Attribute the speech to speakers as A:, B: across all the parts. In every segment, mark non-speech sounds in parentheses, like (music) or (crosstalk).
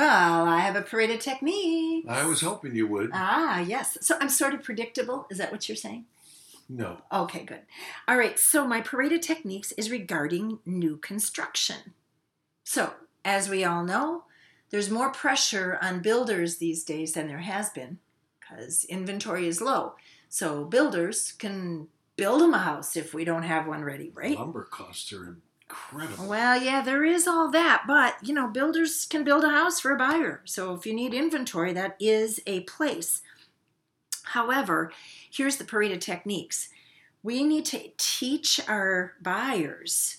A: Well, I have a parade of techniques.
B: I was hoping you would.
A: Ah, yes. So I'm sort of predictable. Is that what you're saying?
B: No.
A: Okay, good. All right, so my parade of techniques is regarding new construction. So, as we all know, there's more pressure on builders these days than there has been because inventory is low. So, builders can build them a house if we don't have one ready, right?
B: Lumber costs are incredible.
A: Well, yeah, there is all that, but you know, builders can build a house for a buyer. So if you need inventory, that is a place. However, here's the parade of techniques. We need to teach our buyers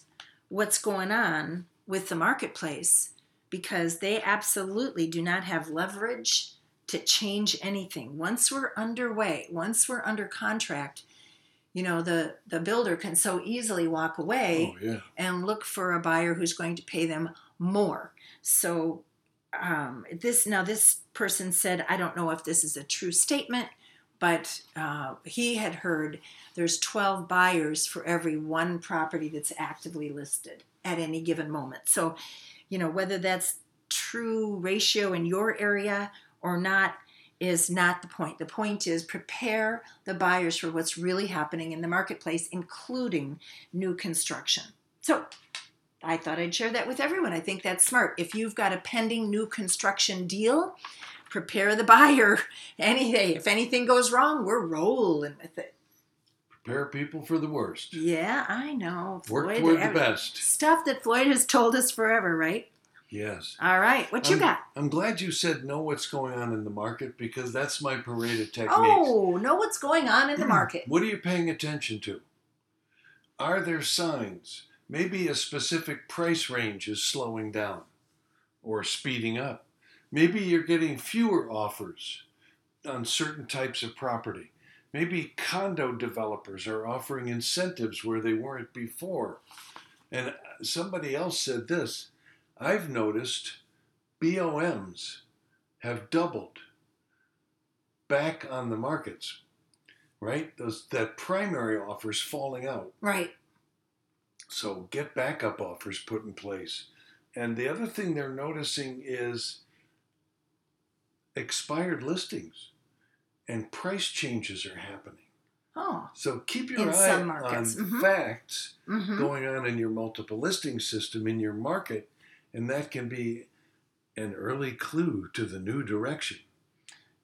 A: what's going on with the marketplace because they absolutely do not have leverage to change anything. Once we're underway, once we're under contract, you know, the, the builder can so easily walk away
B: Oh, yeah.
A: and look for a buyer who's going to pay them more. So um, this now this person said, I don't know if this is a true statement, but uh, he had heard there's 12 buyers for every one property that's actively listed at any given moment. So, you know, whether that's true ratio in your area or not is not the point. The point is prepare the buyers for what's really happening in the marketplace, including new construction. So I thought I'd share that with everyone. I think that's smart. If you've got a pending new construction deal, prepare the buyer. (laughs) Anything, if anything goes wrong, we're rolling with it.
B: Prepare people for the worst.
A: Yeah, I know.
B: Work
A: Floyd,
B: toward the best.
A: Stuff that Floyd has told us forever, right?
B: Yes.
A: All right, what you
B: I'm,
A: got?
B: I'm glad you said know what's going on in the market because that's my parade of techniques.
A: Oh, know what's going on in the hmm. market.
B: What are you paying attention to? Are there signs? Maybe a specific price range is slowing down or speeding up. Maybe you're getting fewer offers on certain types of property. Maybe condo developers are offering incentives where they weren't before. And somebody else said this I've noticed BOMs have doubled back on the markets right? Those that primary offers falling out.
A: Right.
B: So get backup offers put in place. And the other thing they're noticing is expired listings and price changes are happening.
A: Oh.
B: So keep your
A: In
B: eye on.
A: Mhm.
B: facts
A: hmm
B: going on in your multiple listing system in your market, and that can be an early clue to the new direction.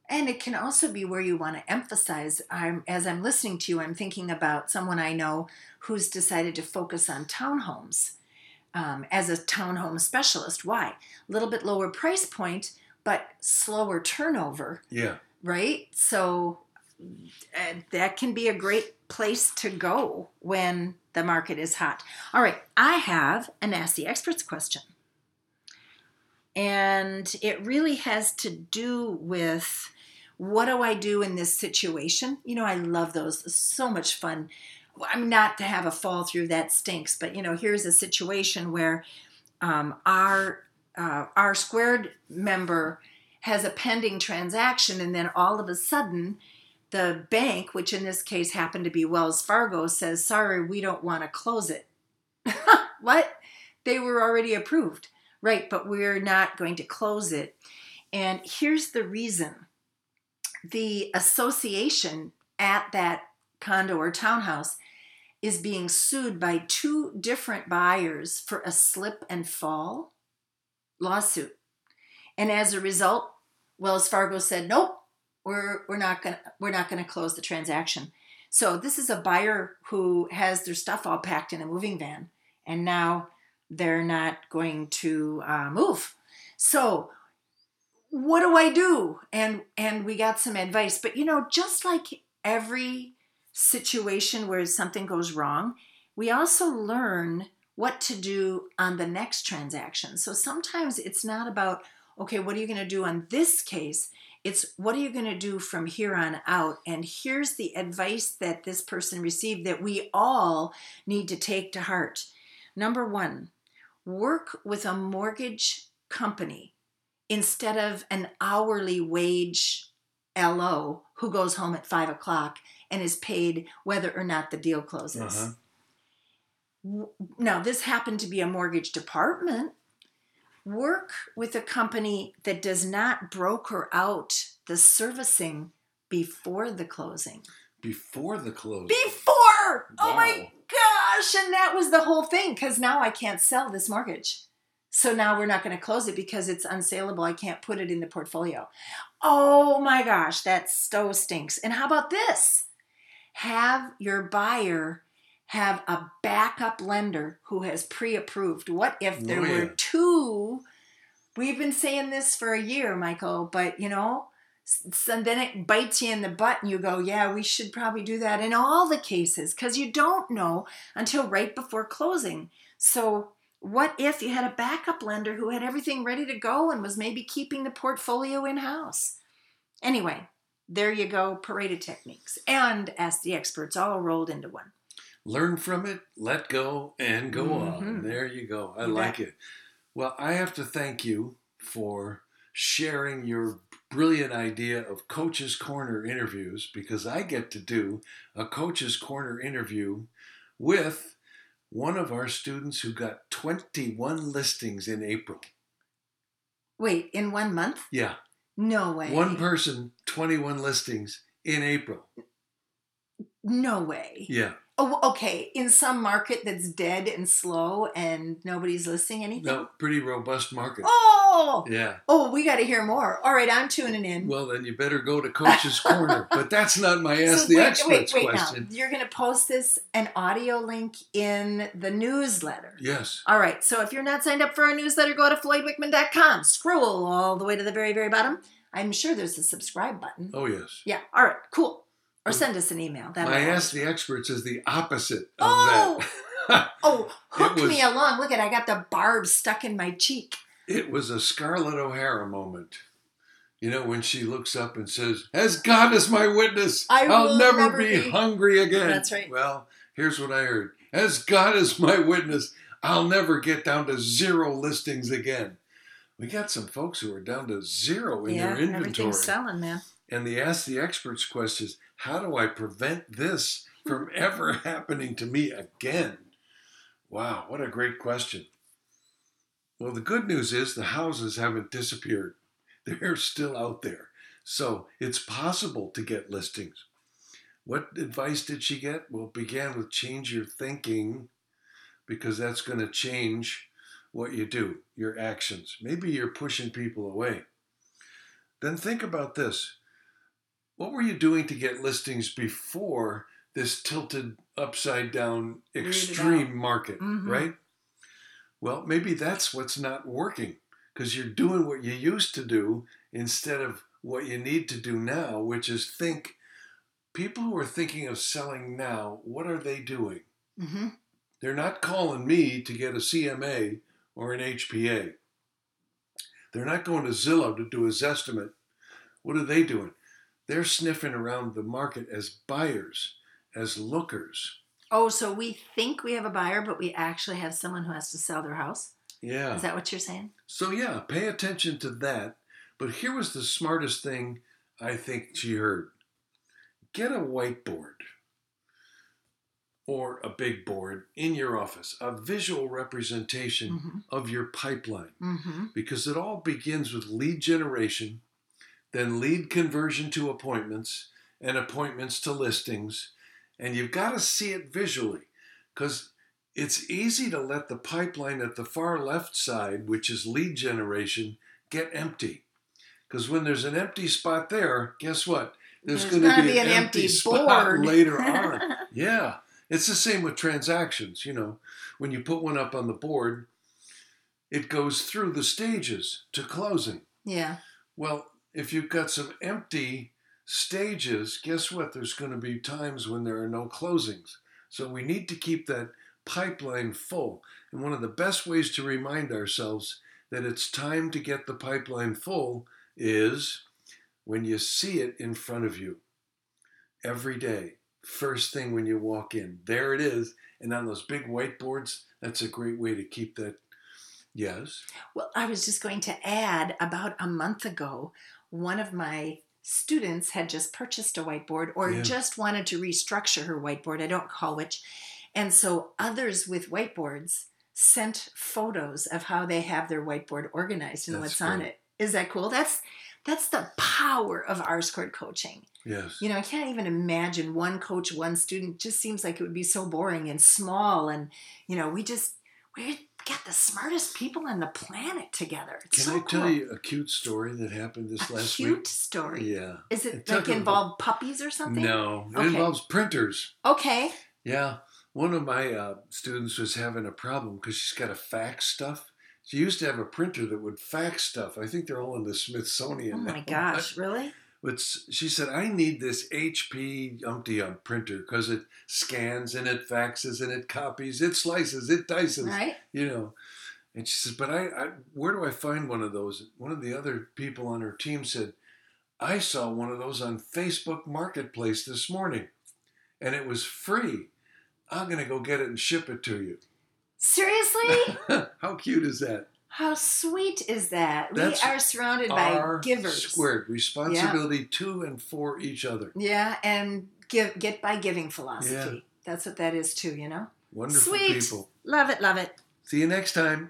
A: And it can also be where you want to emphasize. I'm, as I'm listening to you, I'm thinking about someone I know who's decided to focus on townhomes um, as a townhome specialist. Why? A little bit lower price point, but slower turnover,
B: Yeah.
A: right? So uh, that can be a great place to go when the market is hot. All right, I have an Ask the Experts question. And it really has to do with what do I do in this situation? You know, I love those. It's so much fun. I'm not to have a fall through that stinks, but you know, here's a situation where um, our uh, R squared member has a pending transaction, and then all of a sudden, the bank, which in this case happened to be Wells Fargo, says, "Sorry, we don't want to close it." (laughs) what? They were already approved, right? But we're not going to close it. And here's the reason: the association at that condo or townhouse is being sued by two different buyers for a slip and fall lawsuit. And as a result, Wells Fargo said, "Nope, we're we're not going we're not going to close the transaction." So this is a buyer who has their stuff all packed in a moving van, and now they're not going to uh, move. So what do I do? And and we got some advice, but you know, just like every situation where something goes wrong, we also learn what to do on the next transaction. So sometimes it's not about okay, what are you going to do on this case? It's what are you going to do from here on out? And here's the advice that this person received that we all need to take to heart. Number one, work with a mortgage company instead of an hourly wage LO who goes home at five o'clock and is paid whether or not the deal closes.
B: Uh-huh.
A: Now, this happened to be a mortgage department. Work with a company that does not broker out the servicing before the closing.
B: Before the closing.
A: Before! Oh my
B: Wow.
A: Gosh! And that was the whole thing because now I can't sell this mortgage. So now we're not going to close it because it's unsaleable. I can't put it in the portfolio. Oh my gosh, that so stinks. And how about this? Have your buyer have a backup lender who has pre approved. What if there
B: Oh,
A: were two? We've been saying this for a year, Michael, but you know, so then it bites you in the butt and you go, yeah, we should probably do that in all the cases because you don't know until right before closing. So, what if you had a backup lender who had everything ready to go and was maybe keeping the portfolio in house? Anyway, there you go, parade of techniques and ask the experts all rolled into one.
B: Learn from it, let go, and go on.
A: Mhm.
B: There you go. I
A: You
B: like
A: bet.
B: it. Well, I have to thank you for sharing your brilliant idea of Coach's Corner interviews because I get to do a Coach's Corner interview with one of our students who got 21 listings in April.
A: Wait, in one month?
B: Yeah,
A: No way.
B: one person, 21 listings in April.
A: No way.
B: Yeah.
A: Oh, okay. In some market that's dead and slow and nobody's listing anything.
B: No, pretty robust market.
A: Oh,
B: Yeah.
A: oh, we got to hear more. All right, I'm tuning in.
B: Well, then you better go to Coach's Corner. (laughs) But that's not my Ask
A: So
B: the
A: wait,
B: Experts
A: wait, wait
B: question.
A: Now. You're going to post this an audio link in the newsletter.
B: Yes.
A: All right. So if you're not signed up for our newsletter, go to floydwickman.com. Scroll all the way to the very, very bottom. I'm sure there's a subscribe button.
B: Oh, yes.
A: Yeah. All right. Cool. Or send us an email. That'll
B: My. Ask the Experts is the opposite of
A: Oh!
B: that. (laughs)
A: Oh, hook
B: was-
A: me along. Look at I got the barb stuck in my cheek.
B: it was a Scarlett O'Hara moment. You know, when she looks up and says, As God is my witness,
A: I
B: will never,
A: never
B: be,
A: be."
B: hungry again.
A: That's right.
B: Well, here's what I heard As God is my witness, I'll never get down to zero listings again. We got some folks who are down to zero in
A: yeah,
B: their inventory.
A: everything's selling, man.
B: And the Ask the Experts question is how do I prevent this from (laughs) ever happening to me again? Wow, what a great question. Well, the good news is the houses haven't disappeared, (laughs) they're still out there. So it's possible to get listings. What advice did she get? Well, it began with change your thinking because that's going to change what you do, your actions. Maybe you're pushing people away. Then think about this what were you doing to get listings before this tilted upside down extreme market,
A: Mhm.
B: right? Well, maybe that's what's not working because you're doing what you used to do instead of what you need to do now, which is think people who are thinking of selling now, what are they doing?
A: hmm
B: They're not calling me to get a CMA or an HPA. They're not going to Zillow to do a Zestimate. What are they doing? They're sniffing around the market as buyers, as lookers.
A: Oh, so we think we have a buyer, but we actually have someone who has to sell their house?
B: Yeah.
A: Is that what you're saying?
B: So, yeah, pay attention to that. But here was the smartest thing I think she heard get a whiteboard or a big board in your office, a visual representation
A: Mm-hmm.
B: of your pipeline.
A: Mm-hmm.
B: because it all begins with lead generation, then lead conversion to appointments, and appointments to listings. And you've got to see it visually. because it's easy to let the pipeline at the far left side, which is lead generation, get empty. Because when there's an empty spot there, guess what? There's,
A: There's
B: going to be,
A: be
B: an,
A: an
B: empty,
A: empty
B: spot
A: board.
B: later (laughs) on. yeah. It's the same with transactions. You know, when you put one up on the board, it goes through the stages to closing.
A: yeah.
B: Well, if you've got some empty stages, guess what? There's going to be times when there are no closings. So we need to keep that pipeline full. And one of the best ways to remind ourselves that it's time to get the pipeline full is when you see it in front of you every day. First thing when you walk in, there it is. And on those big whiteboards, that's a great way to keep that. Yes.
A: Well, I was just going to add about a month ago, one of my students had just purchased a whiteboard or
B: Yeah.
A: just wanted to restructure her whiteboard. I don't recall which. And so others with whiteboards sent photos of how they have their whiteboard organized and
B: That's
A: what's on it. Is that cool? That's that's the power of R squared coaching.
B: Yes.
A: You know, I can't even imagine one coach, one student. It just seems like it would be so boring and small. And, you know, we just, we got the smartest people on the planet together. It's
B: Can
A: so
B: I tell you a cute story that happened this
A: a
B: last
A: cute
B: week?
A: Cute story?
B: Yeah.
A: Is
B: It
A: it like
B: a-
A: involve puppies or something?
B: No, it
A: Okay.
B: involves printers.
A: Okay.
B: Yeah. One of my uh, students was having a problem because she's got to fax stuff. She used to have a printer that would fax stuff. I think they're all in the Smithsonian.
A: Oh my
B: now.
A: gosh, really?
B: But she said, I need this HP Umpty Ump printer because it scans and it faxes and it copies, it slices, it dices,
A: Right?
B: you know. And she says, but I, I, where do I find one of those? One of the other people on her team said, I saw one of those on Facebook Marketplace this morning, and it was free. I'm gonna go get it and ship it to you.
A: Seriously? (laughs)
B: How cute is that?
A: How sweet is that?
B: That's
A: we are surrounded by givers.
B: squared responsibility to and for each other.
A: Yeah, and give get by giving philosophy.
B: Yeah.
A: That's what that is too, you know?
B: Wonderful
A: Sweet.
B: people.
A: Love it, love it.
B: See you next time.